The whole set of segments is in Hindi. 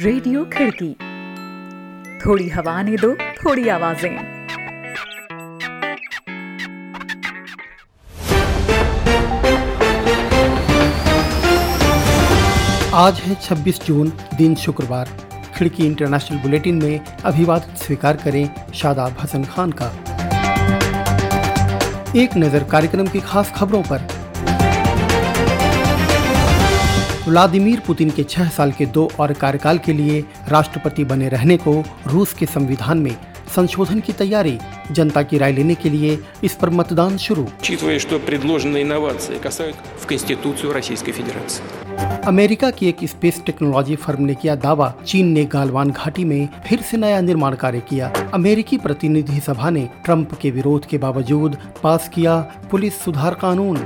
रेडियो खिड़की। थोड़ी हवा ने दो, थोड़ी आवाज़ें। आज है 26 जून, दिन शुक्रवार। खिड़की इंटरनेशनल बुलेटिन में अभिवादन स्वीकार करें शादाब हसन खान का। एक नज़र कार्यक्रम की खास खबरों पर व्लादिमीर पुतिन के छह साल के दो और कार्यकाल के लिए राष्ट्रपति बने रहने को रूस के संविधान में संशोधन की तैयारी जनता की राय लेने के लिए इस पर मतदान शुरू। अमेरिका की एक स्पेस टेक्नोलॉजी फर्म ने किया दावा। चीन ने गालवान घाटी में फिर से नया निर्माण कार्य किया। अमेरिकी प्रतिनिधि सभा ने ट्रंप के विरोध के बावजूद पास किया पुलिस सुधार कानून।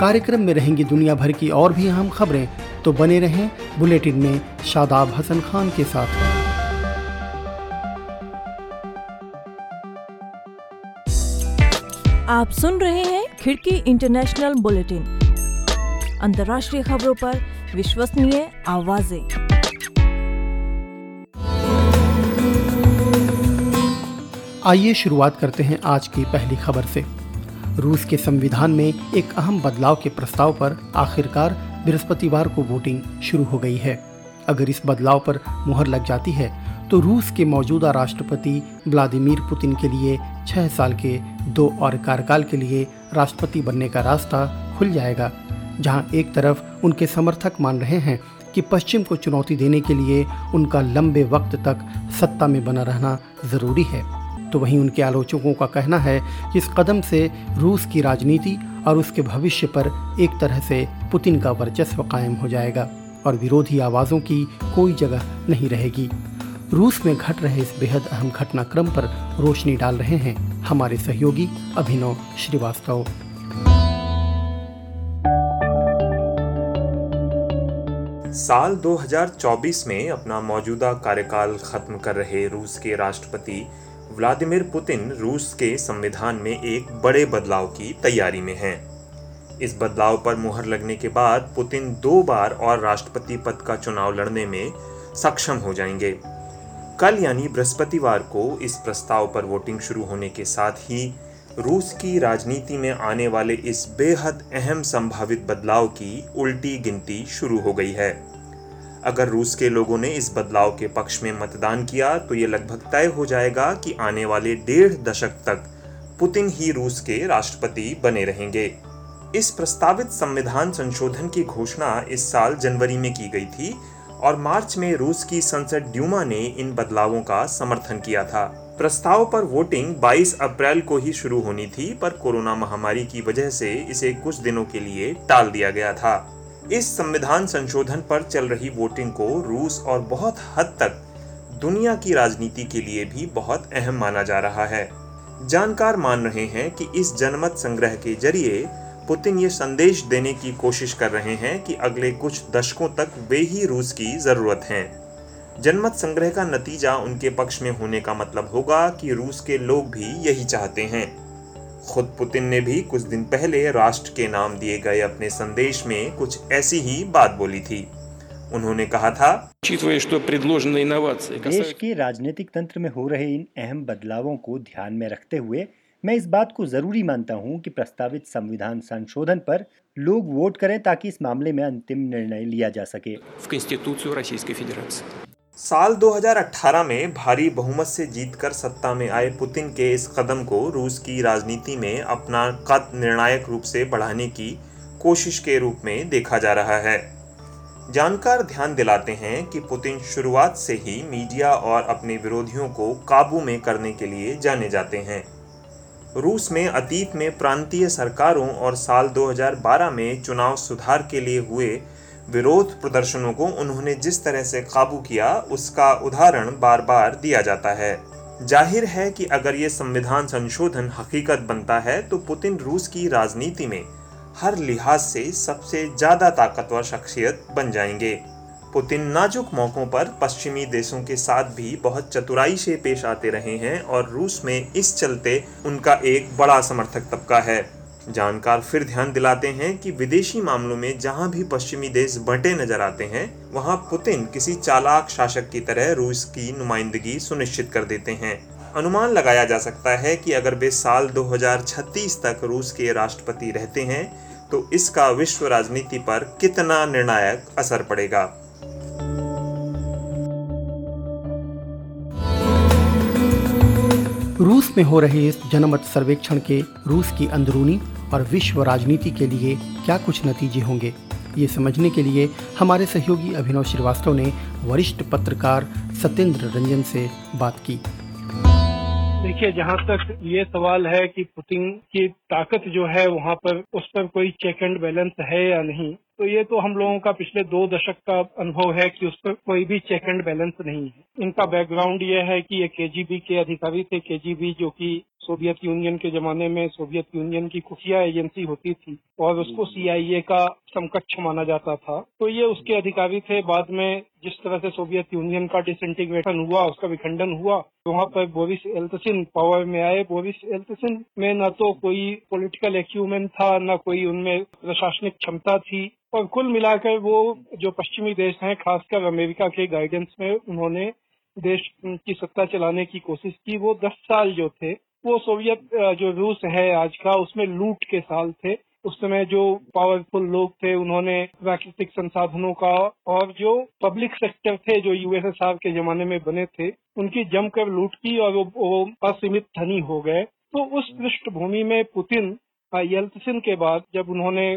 कार्यक्रम में रहेंगी दुनिया भर की और भी अहम खबरें। तो बने रहें बुलेटिन में शादाब हसन खान के साथ। आप सुन रहे हैं खिड़की इंटरनेशनल बुलेटिन। अंतर्राष्ट्रीय खबरों पर विश्वसनीय आवाज़ें। आइए शुरुआत करते हैं आज की पहली खबर से। रूस के संविधान में एक अहम बदलाव के प्रस्ताव पर आखिरकार बृहस्पतिवार को वोटिंग शुरू हो गई है। अगर इस बदलाव पर मुहर लग जाती है तो रूस के मौजूदा राष्ट्रपति व्लादिमीर पुतिन के लिए छह साल के दो और कार्यकाल के लिए राष्ट्रपति बनने का रास्ता खुल जाएगा, जहाँ एक तरफ़ उनके समर्थक मान रहे हैं कि पश्चिम को चुनौती देने के लिए उनका लंबे वक्त तक सत्ता में बना रहना ज़रूरी है। तो वहीं उनके आलोचकों का कहना है कि इस कदम से रूस की राजनीति और उसके भविष्य पर एक तरह से पुतिन का वर्चस्व कायम हो जाएगा और विरोधी आवाज़ों की कोई जगह नहीं रहेगी। रूस में घट रहे इस बेहद अहम घटनाक्रम पर रोशनी डाल रहे हैं हमारे सहयोगी अभिनव श्रीवास्तव। साल 2024 में अपना मौजूदा कार्यकाल खत्म कर रहे रूस के राष्ट्रपति व्लादिमीर पुतिन रूस के संविधान में एक बड़े बदलाव की तैयारी में हैं। इस बदलाव पर मुहर लगने के बाद पुतिन दो बार और राष्ट्रपति पद का चुनाव लड़ने में सक्षम हो जाएँगे कल यानी बृहस्पतिवार को इस प्रस्ताव पर वोटिंग शुरू होने के साथ ही रूस की राजनीति में आने वाले इस बेहद अहम संभावित बदलाव की उल्टी गिनती शुरू हो गई है अगर रूस के लोगों ने इस बदलाव के पक्ष में मतदान किया तो ये लगभग तय हो जाएगा कि आने वाले डेढ़ दशक तक पुतिन ही रूस के राष्ट्रपति बने रहेंगे। इस प्रस्तावित संविधान संशोधन की घोषणा इस साल जनवरी में की गई थी, और मार्च में रूस की संसद ड्यूमा ने इन बदलावों का समर्थन किया था। प्रस्ताव पर वोटिंग 22 अप्रैल को ही शुरू होनी थी, पर कोरोना महामारी की वजह से इसे कुछ दिनों के लिए टाल दिया गया था। इस संविधान संशोधन पर चल रही वोटिंग को रूस और बहुत हद तक दुनिया की राजनीति के लिए भी बहुत अहम माना जा रहा है। जानकार मान रहे हैं कि इस जनमत संग्रह के ज़रिए पुतिन ये संदेश देने की कोशिश कर रहे हैं कि अगले कुछ दशकों तक वे ही रूस की ज़रूरत हैं। जनमत संग्रह का नतीजा उनके पक्ष में होने का मतलब होगा कि रूस के लोग भी यही चाहते हैं। खुद पुतिन ने भी कुछ दिन पहले राष्ट्र के नाम दिए गए अपने संदेश में कुछ ऐसी ही बात बोली थी। उन्होंने कहा था देश के राजनीतिक तंत्र में हो रहे इन अहम बदलावों को ध्यान में रखते हुए मैं इस बात को ज़रूरी मानता हूँ कि प्रस्तावित संविधान संशोधन पर लोग वोट करें ताकि इस मामले में अंतिम निर्णय लिया जा सके। साल 2018 में भारी बहुमत से जीतकर सत्ता में आए पुतिन के इस कदम को रूस की राजनीति में अपना कद निर्णायक रूप से बढ़ाने की कोशिश के रूप में देखा जा रहा है। जानकार ध्यान दिलाते हैं कि पुतिन शुरुआत से ही मीडिया और अपने विरोधियों को काबू में करने के लिए जाने जाते हैं। रूस में अतीत में प्रांतीय सरकारों और साल 2012 में चुनाव सुधार के लिए हुए विरोध प्रदर्शनों को उन्होंने जिस तरह से काबू किया, उसका उदाहरण बार बार दिया जाता है। ज़ाहिर है कि अगर ये संविधान संशोधन हकीकत बनता है तो पुतिन रूस की राजनीति में हर लिहाज से सबसे ज़्यादा ताकतवर शख्सियत बन जाएँगे। पुतिन नाजुक मौकों पर पश्चिमी देशों के साथ भी बहुत चतुराई से पेश आते रहे हैं और रूस में इस चलते उनका एक बड़ा समर्थक तबका है। जानकार फिर ध्यान दिलाते हैं कि विदेशी मामलों में जहाँ भी पश्चिमी देश बंटे नज़र आते हैं, वहाँ पुतिन किसी चालाक शासक की तरह रूस की नुमाइंदगी सुनिश्चित कर देते हैं। अनुमान लगाया जा सकता है कि अगर वे साल 2036 तक रूस के राष्ट्रपति रहते हैं तो इसका विश्व राजनीति पर कितना निर्णायक असर पड़ेगा। रूस में हो रहे इस जनमत सर्वेक्षण के रूस की अंदरूनी और विश्व राजनीति के लिए क्या कुछ नतीजे होंगे? ये समझने के लिए हमारे सहयोगी अभिनव श्रीवास्तव ने वरिष्ठ पत्रकार सत्येंद्र रंजन से बात की। देखिए, जहाँ तक ये सवाल है कि पुतिन की ताकत जो है वहाँ पर, उस पर कोई चेक एंड बैलेंस है या नहीं तो ये तो हम लोगों का पिछले दो दशक का अनुभव है कि उस पर कोई भी चेक एंड बैलेंस नहीं है। इनका बैकग्राउंड ये है कि ये केजीबी के अधिकारी थे केजीबी जो कि सोवियत यूनियन के जमाने में सोवियत यूनियन की खुफिया एजेंसी होती थी और उसको सीआईए का समकक्ष माना जाता था। तो ये उसके अधिकारी थे। बाद में जिस तरह से सोवियत यूनियन का डिसइंटीग्रेशन हुआ उसका विखंडन हुआ वहाँ पर बोरिस एल्तसिन पावर में आए। बोरिस एल्तसिन में न तो कोई पॉलिटिकल एक्यूमेंट था न कोई उनमें प्रशासनिक क्षमता थी और कुल मिलाकर वो जो पश्चिमी देश हैं खासकर अमेरिका के गाइडेंस में उन्होंने देश की सत्ता चलाने की कोशिश की। वो दस साल जो थे वो सोवियत जो रूस है आज का उसमें लूट के साल थे। उस समय जो पावरफुल लोग थे उन्होंने प्राकृतिक संसाधनों का और जो पब्लिक सेक्टर थे जो यूएसएसआर के जमाने में बने थे उनकी जमकर लूट की और वो, असीमित धनी हो गए। तो उस पृष्ठभूमि में पुतिन यल्तसिन के बाद जब उन्होंने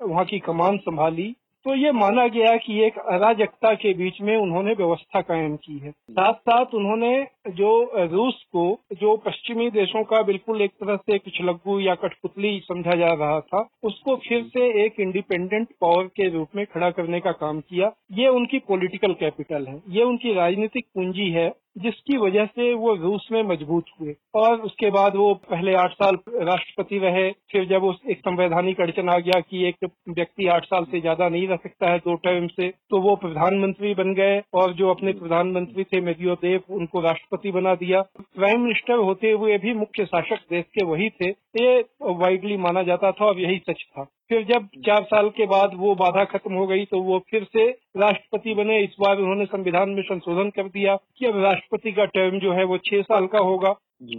वहाँ की कमान संभाली तो ये माना गया कि एक अराजकता के बीच में उन्होंने व्यवस्था कायम की है। साथ साथ उन्होंने जो रूस को, जो पश्चिमी देशों का बिल्कुल एक तरह से पिछलग्गू या कठपुतली समझा जा रहा था, उसको फिर से एक इंडिपेंडेंट पावर के रूप में खड़ा करने का काम किया। ये उनकी पॉलिटिकल कैपिटल है। ये उनकी राजनीतिक पूंजी है जिसकी वजह से वो रूस में मज़बूत हुए। और उसके बाद वो पहले आठ साल राष्ट्रपति रहे, फिर जब उस एक संवैधानिक अड़चन आ गया कि एक व्यक्ति आठ साल से ज़्यादा नहीं रह सकता है दो टर्म से तो वो प्रधानमंत्री बन गए और जो अपने प्रधानमंत्री थे, मेदियोदेव, उनको राष्ट्रपति बना दिया। प्राइम मिनिस्टर होते हुए भी मुख्य शासक देश के वही थे। ये वाइडली माना जाता था और यही सच था। फिर जब चार साल के बाद वो बाधा खत्म हो गई तो वो फिर से राष्ट्रपति बने। इस बार उन्होंने संविधान में संशोधन कर दिया कि अब राष्ट्रपति का टर्म जो है वो छह साल का होगा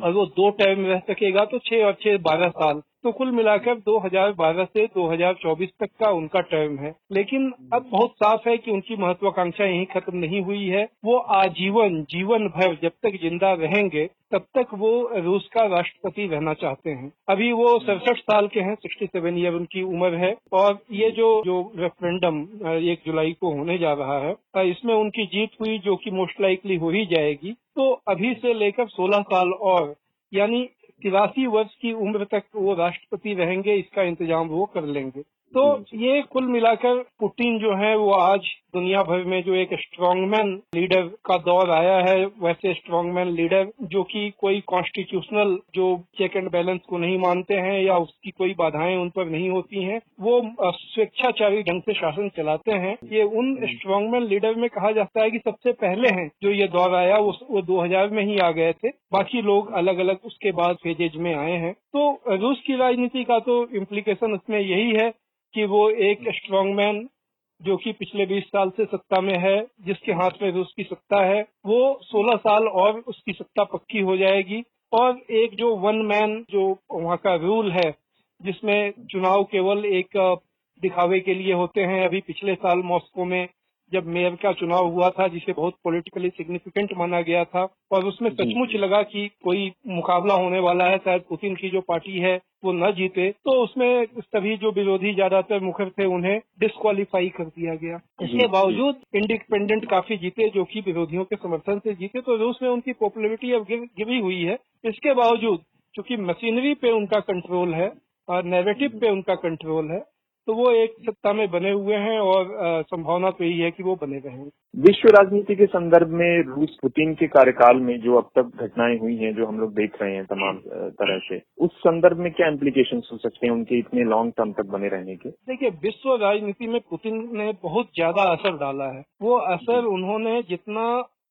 और वो दो टर्म रह सकेगा तो छह और छह बारह साल। तो कुल मिलाकर 2012 से 2024 तक का उनका टर्म है। लेकिन अब बहुत साफ़ है कि उनकी महत्वाकांक्षा यही खत्म नहीं हुई है। वो आजीवन, जीवन भर जब तक ज़िंदा रहेंगे, तब तक वो रूस का राष्ट्रपति रहना चाहते हैं। अभी वो सड़सठ साल के हैं 67 ईयर उनकी उम्र है। और ये जो जो रेफरेंडम एक जुलाई को होने जा रहा है इसमें उनकी जीत हुई, जो कि मोस्ट लाइकली हो ही जाएगी। तो अभी से लेकर 16 साल और, यानी तिरासी वर्ष की उम्र तक वो राष्ट्रपति रहेंगे इसका इंतज़ाम वो कर लेंगे। तो ये कुल मिलाकर पुतिन जो है वो आज दुनिया भर में जो एक स्ट्रांगमैन लीडर का दौर आया है वैसे स्ट्रांगमैन लीडर जो कि कोई कॉन्स्टिट्यूशनल जो चेक एंड बैलेंस को नहीं मानते हैं या उसकी कोई बाधाएँ उन पर नहीं होती हैं वो स्वेच्छाचारी ढंग से शासन चलाते हैं। ये उन स्ट्रांगमैन लीडर में कहा जाता है कि सबसे पहले हैं जो ये दौर आया वो, वो 2000 में ही आ गए थे। बाकी लोग अलग अलग उसके बाद फेजेज में आए हैं। तो रूस की राजनीति का तो इम्प्लीकेशन उसमें यही है कि वो एक स्ट्रॉन्गमैन जो कि पिछले 20 साल से सत्ता में है, जिसके हाथ में भी उसकी सत्ता है, वो 16 साल और उसकी सत्ता पक्की हो जाएगी। और एक जो वन मैन जो वहाँ का रूल है, जिसमें चुनाव केवल एक, दिखावे के लिए होते हैं, अभी पिछले साल मॉस्को में जब मेयर का चुनाव हुआ था जिसे बहुत पॉलिटिकली सिग्निफिकेंट माना गया था और उसमें सचमुच लगा कि कोई मुकाबला होने वाला है शायद पुतिन की जो पार्टी है वो न जीते तो उसमें सभी जो विरोधी ज़्यादातर मुखर थे उन्हें डिस्कालीफाई कर दिया गया। इसके बावजूद इंडिपेंडेंट काफ़ी जीते जो कि विरोधियों के समर्थन से जीते तो रूस में उनकी पॉपुलरिटी अब गिरी हुई है। इसके बावजूद चूँकि मशीनरी पे उनका कंट्रोल है और नेगेटिव पे उनका कंट्रोल है तो वो एक सत्ता में बने हुए हैं और संभावना तो यही है कि वो बने रहेंगे विश्व राजनीति के संदर्भ में रूस पुतिन के कार्यकाल में जो अब तक घटनाएँ हुई हैं जो हम लोग देख रहे हैं तमाम तरह से उस संदर्भ में क्या इम्प्लीकेशन हो सकते हैं उनके इतने लॉन्ग टर्म तक बने रहने के? देखिए विश्व राजनीति में पुतिन ने बहुत ज़्यादा असर डाला है। वो असर उन्होंने जितना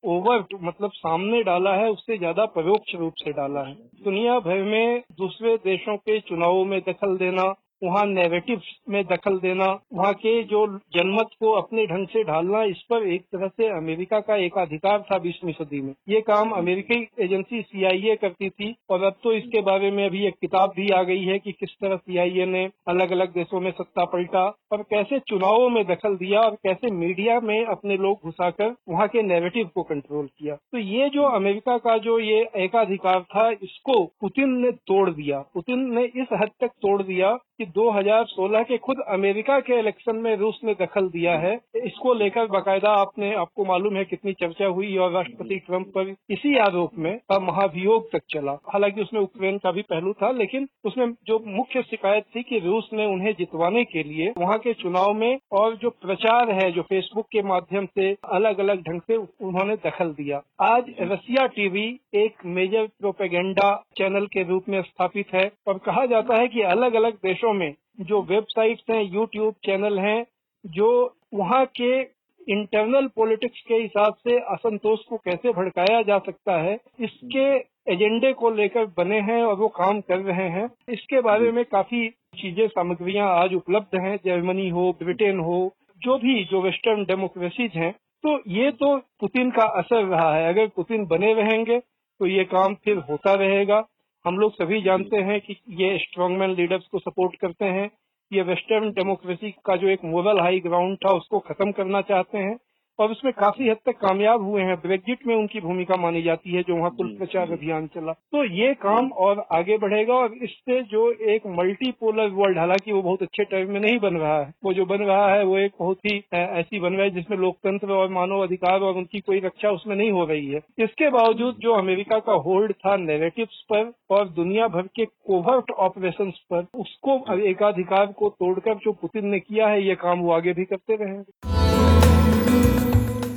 ओवर मतलब सामने डाला है उससे ज़्यादा परोक्ष रूप से डाला है। दुनिया भर में दूसरे देशों के चुनावों में दखल देना वहाँ नेगेटिव में दखल देना, वहाँ के जो जनमत को अपने ढंग से ढालना, इस पर एक तरह से अमेरिका का एक अधिकार था बीसवीं सदी में। ये काम अमेरिकी एजेंसी सीआईए करती थी और अब तो इसके बारे में अभी एक किताब भी आ गई है कि किस तरह सीआईए ने अलग अलग देशों में सत्ता पलटा और कैसे चुनावों में दखल दिया और कैसे मीडिया में अपने लोग घुसाकर वहाँ के नेगेटिव को कंट्रोल किया। तो ये जो अमेरिका का जो ये एकाधिकार था, इसको पुतिन ने तोड़ दिया। पुतिन ने इस हद तक तोड़ दिया कि 2016 के खुद अमेरिका के इलेक्शन में रूस ने दखल दिया है। इसको लेकर बाकायदा आपने, आपको मालूम है कितनी चर्चा हुई और राष्ट्रपति ट्रंप पर इसी आरोप में महाभियोग तक चला। हालाँकि उसमें यूक्रेन का भी पहलू था, लेकिन उसमें जो मुख्य शिकायत थी कि रूस ने उन्हें जितवाने के लिए वहाँ के चुनाव में और जो प्रचार है, जो फेसबुक के माध्यम से अलग अलग ढंग से उन्होंने दखल दिया। आज रसिया टीवी एक मेजर प्रोपेगेंडा चैनल के रूप में स्थापित है और कहा जाता है कि अलग अलग देशों में जो वेबसाइट्स हैं यूट्यूब चैनल हैं, जो वहाँ के इंटरनल पॉलिटिक्स के हिसाब से असंतोष को कैसे भड़काया जा सकता है, इसके एजेंडे को लेकर बने हैं और वो काम कर रहे हैं। इसके बारे में काफ़ी चीज़ें, सामग्रियाँ आज उपलब्ध हैं, जर्मनी हो, ब्रिटेन हो, जो भी, जो वेस्टर्न डेमोक्रेसीज हैं। तो ये तो पुतिन का असर रहा है। अगर पुतिन बने रहेंगे तो ये काम फिर होता रहेगा। हम लोग सभी जानते हैं कि ये स्ट्रांगमैन लीडर्स को सपोर्ट करते हैं, ये वेस्टर्न डेमोक्रेसी का जो एक मोरल हाई ग्राउंड था, उसको खत्म करना चाहते हैं। और उसमें काफ़ी हद तक कामयाब हुए हैं। ब्रेग्जिट में उनकी भूमिका मानी जाती है जो वहाँ कुल प्रचार अभियान चला। तो ये काम और आगे बढ़ेगा और इससे जो एक मल्टीपोलर वर्ल्ड हालाँकि वो बहुत अच्छे टाइम में नहीं बन रहा है। वो जो बन रहा है वो एक बहुत ही ऐसी बन रहा है जिसमें लोकतंत्र और मानव अधिकार और उनकी कोई रक्षा उसमें नहीं हो रही है। इसके बावजूद जो अमेरिका का होल्ड था नेगेटिव्स पर और दुनिया भर के कोवर्ट ऑपरेशन पर उसको एकाधिकार को तोड़कर जो पुतिन ने किया है ये काम वो आगे भी करते रहेंगे।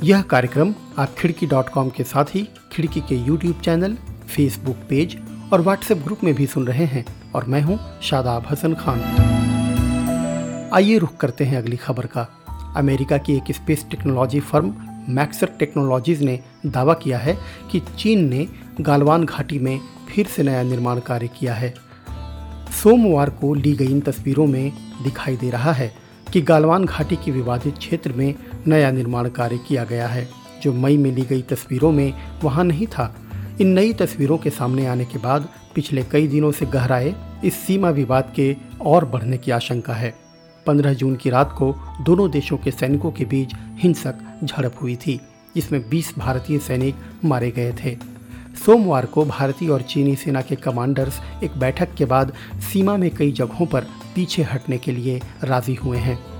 यह कार्यक्रम आप खिड़की डॉट कॉम के साथ ही खिड़की के यूट्यूब चैनल, फेसबुक पेज और व्हाट्सएप ग्रुप में भी सुन रहे हैं और मैं हूँ शादाब हसन खान। आइए रुख करते हैं अगली खबर का। अमेरिका की एक space technology firm, Maxar Technologies ने दावा किया है कि चीन ने गालवान घाटी में फिर से नया निर्माण कार्य किया है। सोमवार को ली गई इन तस्वीरों में दिखाई दे रहा है कि गालवान घाटी के विवादित क्षेत्र में नया निर्माण कार्य किया गया है। जो मई में ली गई तस्वीरों में वहाँ नहीं था। इन नई तस्वीरों के सामने आने के बाद पिछले कई दिनों से गहराए इस सीमा विवाद के और बढ़ने की आशंका है। 15 जून की रात को दोनों देशों के सैनिकों के बीच हिंसक झड़प हुई थी, जिसमें 20 भारतीय सैनिक मारे गए थे। सोमवार को भारतीय और चीनी सेना के कमांडर्स एक बैठक के बाद सीमा में कई जगहों पर पीछे हटने के लिए राज़ी हुए हैं।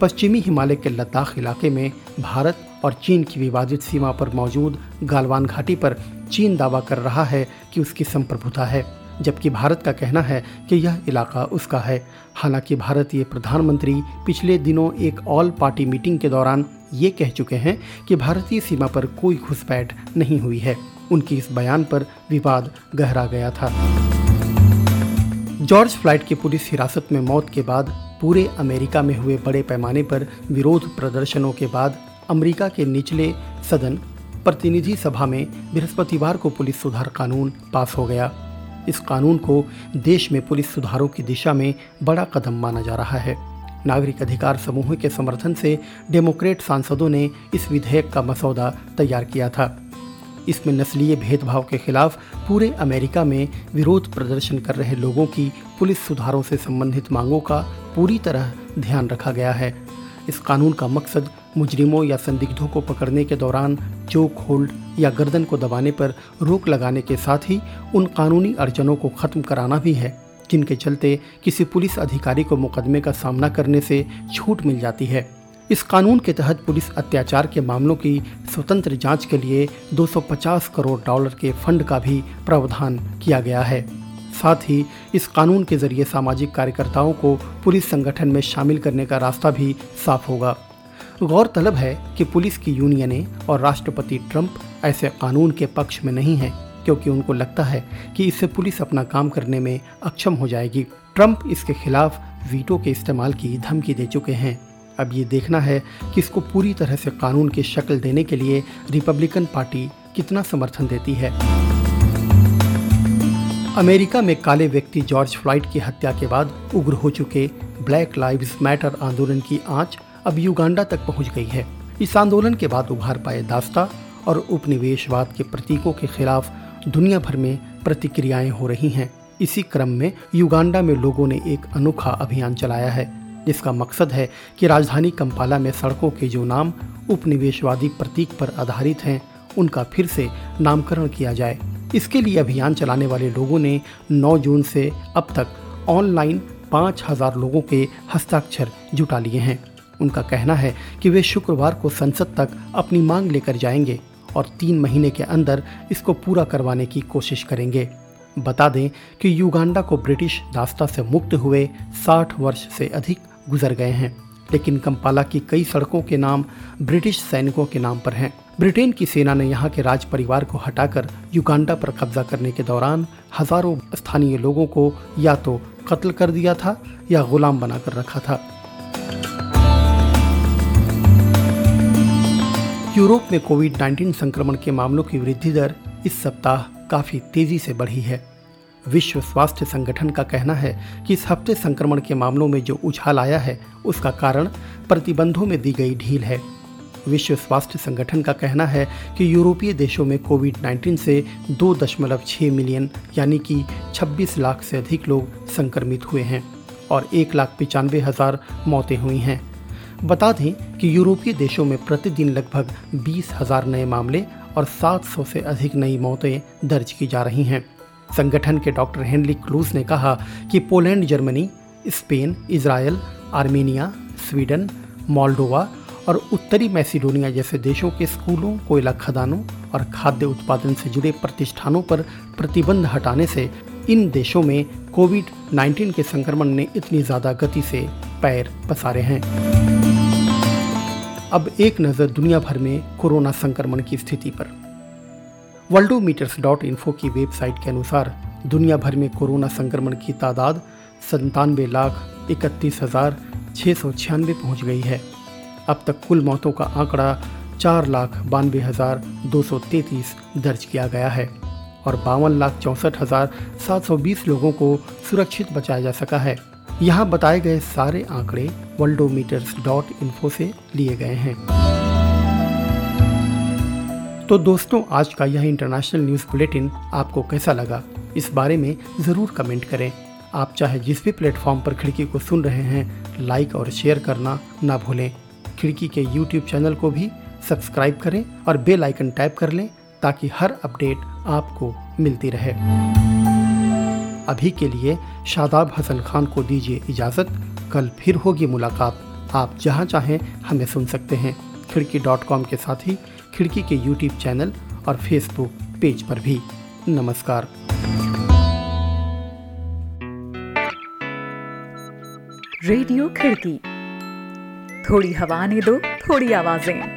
पश्चिमी हिमालय के लद्दाख इलाके में भारत और चीन की विवादित सीमा पर मौजूद गालवान घाटी पर चीन दावा कर रहा है कि उसकी संप्रभुता है, जबकि भारत का कहना है कि यह इलाका उसका है। हालाँकि भारतीय प्रधानमंत्री पिछले दिनों एक ऑल पार्टी मीटिंग के दौरान ये कह चुके हैं कि भारतीय सीमा पर कोई घुसपैठ नहीं हुई है। उनकी इस बयान पर विवाद गहरा गया था। जॉर्ज फ़्लाइट की पुलिस हिरासत में मौत के बाद पूरे अमेरिका में हुए बड़े पैमाने पर विरोध प्रदर्शनों के बाद अमेरिका के निचले सदन प्रतिनिधि सभा में बृहस्पतिवार को पुलिस सुधार कानून पास हो गया। इस कानून को देश में पुलिस सुधारों की दिशा में बड़ा कदम माना जा रहा है। नागरिक अधिकार समूह के समर्थन से डेमोक्रेट सांसदों ने इस विधेयक का मसौदा तैयार किया था। इसमें नस्लीय भेदभाव के खिलाफ पूरे अमेरिका में विरोध प्रदर्शन कर रहे लोगों की पुलिस सुधारों से संबंधित मांगों का पूरी तरह ध्यान रखा गया है। इस कानून का मकसद मुजरिमों या संदिग्धों को पकड़ने के दौरान चोक होल्ड या गर्दन को दबाने पर रोक लगाने के साथ ही उन कानूनी अड़चनों को खत्म कराना भी है, जिनके चलते किसी पुलिस अधिकारी को मुकदमे का सामना करने से छूट मिल जाती है। इस कानून के तहत पुलिस अत्याचार के मामलों की स्वतंत्र जाँच के लिए 250 करोड़ डॉलर के फंड का भी प्रावधान किया गया है। साथ ही इस कानून के ज़रिए सामाजिक कार्यकर्ताओं को पुलिस संगठन में शामिल करने का रास्ता भी साफ़ होगा। गौरतलब है कि पुलिस की यूनियनें और राष्ट्रपति ट्रंप ऐसे कानून के पक्ष में नहीं हैं, क्योंकि उनको लगता है कि इससे पुलिस अपना काम करने में अक्षम हो जाएगी। ट्रंप इसके खिलाफ वीटो के इस्तेमाल की धमकी दे चुके हैं। अब ये देखना है कि इसको पूरी तरह से कानून की शक्ल देने के लिए रिपब्लिकन पार्टी कितना समर्थन देती है। अमेरिका में काले व्यक्ति जॉर्ज फ़्लाइट की हत्या के बाद उग्र हो चुके ब्लैक लाइव्स मैटर आंदोलन की आँच अब युगांडा तक पहुँच गई है। इस आंदोलन के बाद उभार पाए दास्ता और उपनिवेशवाद के प्रतीकों के खिलाफ दुनिया भर में प्रतिक्रियाएँ हो रही हैं। इसी क्रम में युगांडा में लोगों ने एक अनोखा अभियान चलाया है, जिसका मकसद है कि राजधानी कंपाला में सड़कों के जो नाम उपनिवेशवादी प्रतीक पर आधारित हैं, उनका फिर से नामकरण किया जाए। इसके लिए अभियान चलाने वाले लोगों ने 9 जून से अब तक ऑनलाइन पाँच हज़ार लोगों के हस्ताक्षर जुटा लिए हैं। उनका कहना है कि वे शुक्रवार को संसद तक अपनी मांग लेकर जाएँगे और तीन महीने के अंदर इसको पूरा करवाने की कोशिश करेंगे। बता दें कि युगांडा को ब्रिटिश दास्ता से मुक्त हुए 60 वर्ष से अधिक गुजर गए हैं, लेकिन कंपाला की कई सड़कों के नाम ब्रिटिश सैनिकों के नाम पर हैं। ब्रिटेन की सेना ने यहाँ के राज परिवार को हटाकर युगांडा पर कब्जा करने के दौरान हज़ारों स्थानीय लोगों को या तो कत्ल कर दिया था या गुलाम बनाकर रखा था। यूरोप में कोविड 19 संक्रमण के मामलों की वृद्धि दर इस सप्ताह काफ़ी तेज़ी से बढ़ी है। विश्व स्वास्थ्य संगठन का कहना है कि इस हफ़्ते संक्रमण के मामलों में जो उछाल आया है, उसका कारण प्रतिबंधों में दी गई ढील है। विश्व स्वास्थ्य संगठन का कहना है कि यूरोपीय देशों में कोविड 19 से 2.6 मिलियन, यानी कि 26 लाख से अधिक लोग संक्रमित हुए हैं और एक लाख पचानवे हज़ार मौतें हुई हैं। बता दें कि यूरोपीय देशों में प्रतिदिन लगभग बीस हज़ार नए मामले और 700 से अधिक नई मौतें दर्ज की जा रही हैं। संगठन के डॉक्टर हेनली क्रूज ने कहा कि Poland, Germany, Spain Israel Armenia, Sweden, Moldova और उत्तरी मैसिडोनिया जैसे देशों के स्कूलों, कोयला खदानों और खाद्य उत्पादन से जुड़े प्रतिष्ठानों पर प्रतिबंध हटाने से इन देशों में कोविड 19 के संक्रमण ने इतनी ज़्यादा गति से पैर पसारे हैं। अब एक नज़र दुनिया भर में कोरोना संक्रमण की स्थिति पर। वर्ल्डोमीटर्स डॉट इन्फो की वेबसाइट के अनुसार दुनिया भर में कोरोना संक्रमण की तादाद संतानवे लाख इकतीस हज़ार छः सौ छियानवे पहुँच गई है। अब तक कुल मौतों का आंकड़ा चार लाख बानवे हज़ार दो सौ तैंतीस दर्ज किया गया है और बावन लाख चौंसठ हज़ार सात सौ बीस लोगों को सुरक्षित बचाया जा सका है। यहाँ बताए गए सारे आंकड़े वर्ल्डोमीटर्स डॉट इन्फो से लिए गए हैं। तो दोस्तों, आज का यह इंटरनेशनल न्यूज़ बुलेटिन आपको कैसा लगा, इस बारे में ज़रूर कमेंट करें। आप चाहे जिस भी प्लेटफॉर्म पर खिड़की को सुन रहे हैं, लाइक और शेयर करना ना भूलें। खिड़की के यूट्यूब चैनल को भी सब्सक्राइब करें और बेल आइकन टैप कर लें ताकि हर अपडेट आपको मिलती रहे। अभी के लिए शादाब हसन खान को दीजिए इजाज़त। कल फिर होगी मुलाकात। आप जहाँ चाहें हमें सुन सकते हैं। खिड़की डॉट कॉम के साथ ही खिड़की के यूट्यूब चैनल और फेसबुक पेज पर भी। नमस्कार। रेडियो खिड़की। थोड़ी हवा ने दो थोड़ी आवाज़ें।